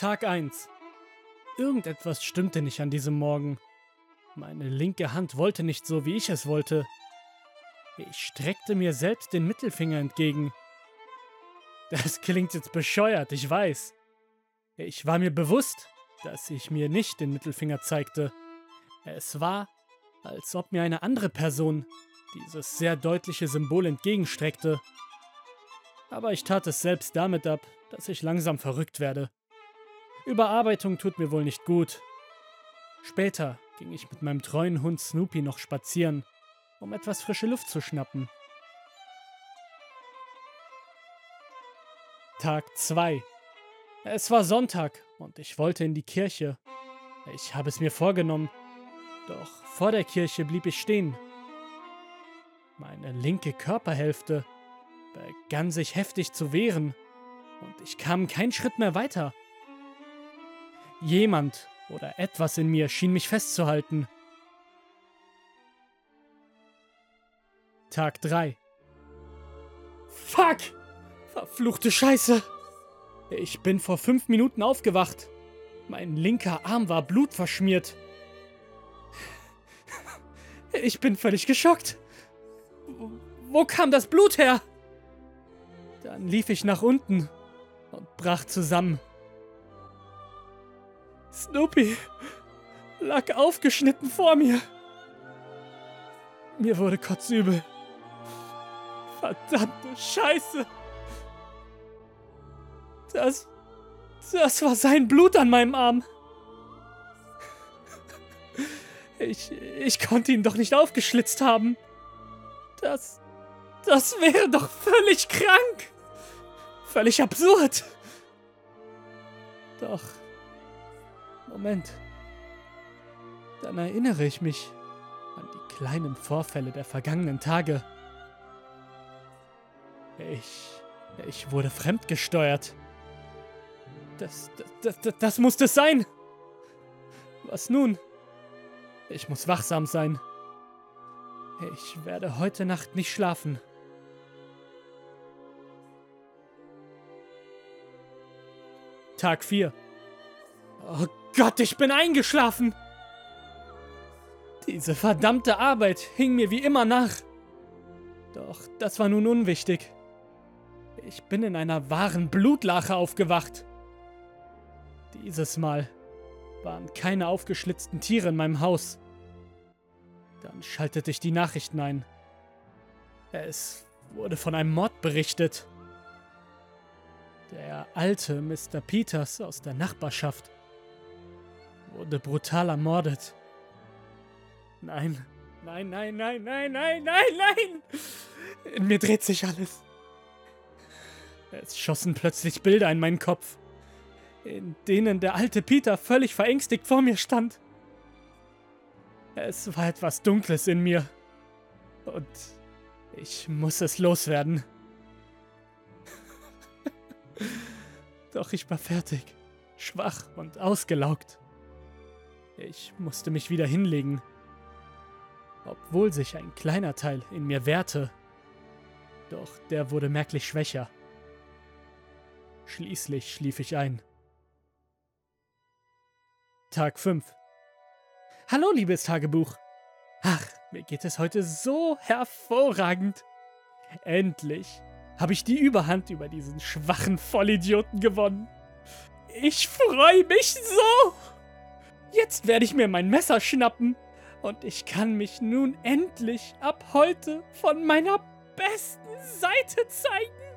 Tag 1. Irgendetwas stimmte nicht an diesem Morgen. Meine linke Hand wollte nicht so, wie ich es wollte. Ich streckte mir selbst den Mittelfinger entgegen. Das klingt jetzt bescheuert, ich weiß. Ich war mir bewusst, dass ich mir nicht den Mittelfinger zeigte. Es war, als ob mir eine andere Person dieses sehr deutliche Symbol entgegenstreckte. Aber ich tat es selbst damit ab, dass ich langsam verrückt werde. Überarbeitung tut mir wohl nicht gut. Später ging ich mit meinem treuen Hund Snoopy noch spazieren, um etwas frische Luft zu schnappen. Tag 2 Es war Sonntag und ich wollte in die Kirche. Ich habe es mir vorgenommen, doch vor der Kirche blieb ich stehen. Meine linke Körperhälfte begann sich heftig zu wehren und ich kam keinen Schritt mehr weiter. Jemand oder etwas in mir schien mich festzuhalten. Tag 3 Fuck! Verfluchte Scheiße! Ich bin vor fünf Minuten aufgewacht. Mein linker Arm war blutverschmiert. Ich bin völlig geschockt. Wo kam das Blut her? Dann lief ich nach unten und brach zusammen. Snoopy lag aufgeschnitten vor mir. Mir wurde kotzübel. Verdammte Scheiße. Das. Das war sein Blut an meinem Arm. Ich. Ich konnte ihn doch nicht aufgeschlitzt haben. Das. Das wäre doch völlig krank. Völlig absurd. Doch. Moment. Dann erinnere ich mich an die kleinen Vorfälle der vergangenen Tage. Ich. Ich wurde fremdgesteuert. Das, das, das, das muss es sein. Was nun? Ich muss wachsam sein. Ich werde heute Nacht nicht schlafen. Tag 4. Oh Gott, ich bin eingeschlafen! Diese verdammte Arbeit hing mir wie immer nach. Doch das war nun unwichtig. Ich bin in einer wahren Blutlache aufgewacht. Dieses Mal waren keine aufgeschlitzten Tiere in meinem Haus. Dann schaltete ich die Nachrichten ein. Es wurde von einem Mord berichtet. Der alte Mr. Peters aus der Nachbarschaft wurde brutal ermordet. Nein, nein, nein, nein, nein, nein, nein, nein! In mir dreht sich alles. Es schossen plötzlich Bilder in meinen Kopf, in denen der alte Peter völlig verängstigt vor mir stand. Es war etwas Dunkles in mir. Und ich muss es loswerden. Doch ich war fertig, schwach und ausgelaugt. Ich musste mich wieder hinlegen, obwohl sich ein kleiner Teil in mir wehrte. Doch der wurde merklich schwächer. Schließlich schlief ich ein. Tag 5 Hallo, liebes Tagebuch. Ach, mir geht es heute so hervorragend. Endlich habe ich die Überhand über diesen schwachen Vollidioten gewonnen. Ich freue mich so! Jetzt werde ich mir mein Messer schnappen und ich kann mich nun endlich ab heute von meiner besten Seite zeigen.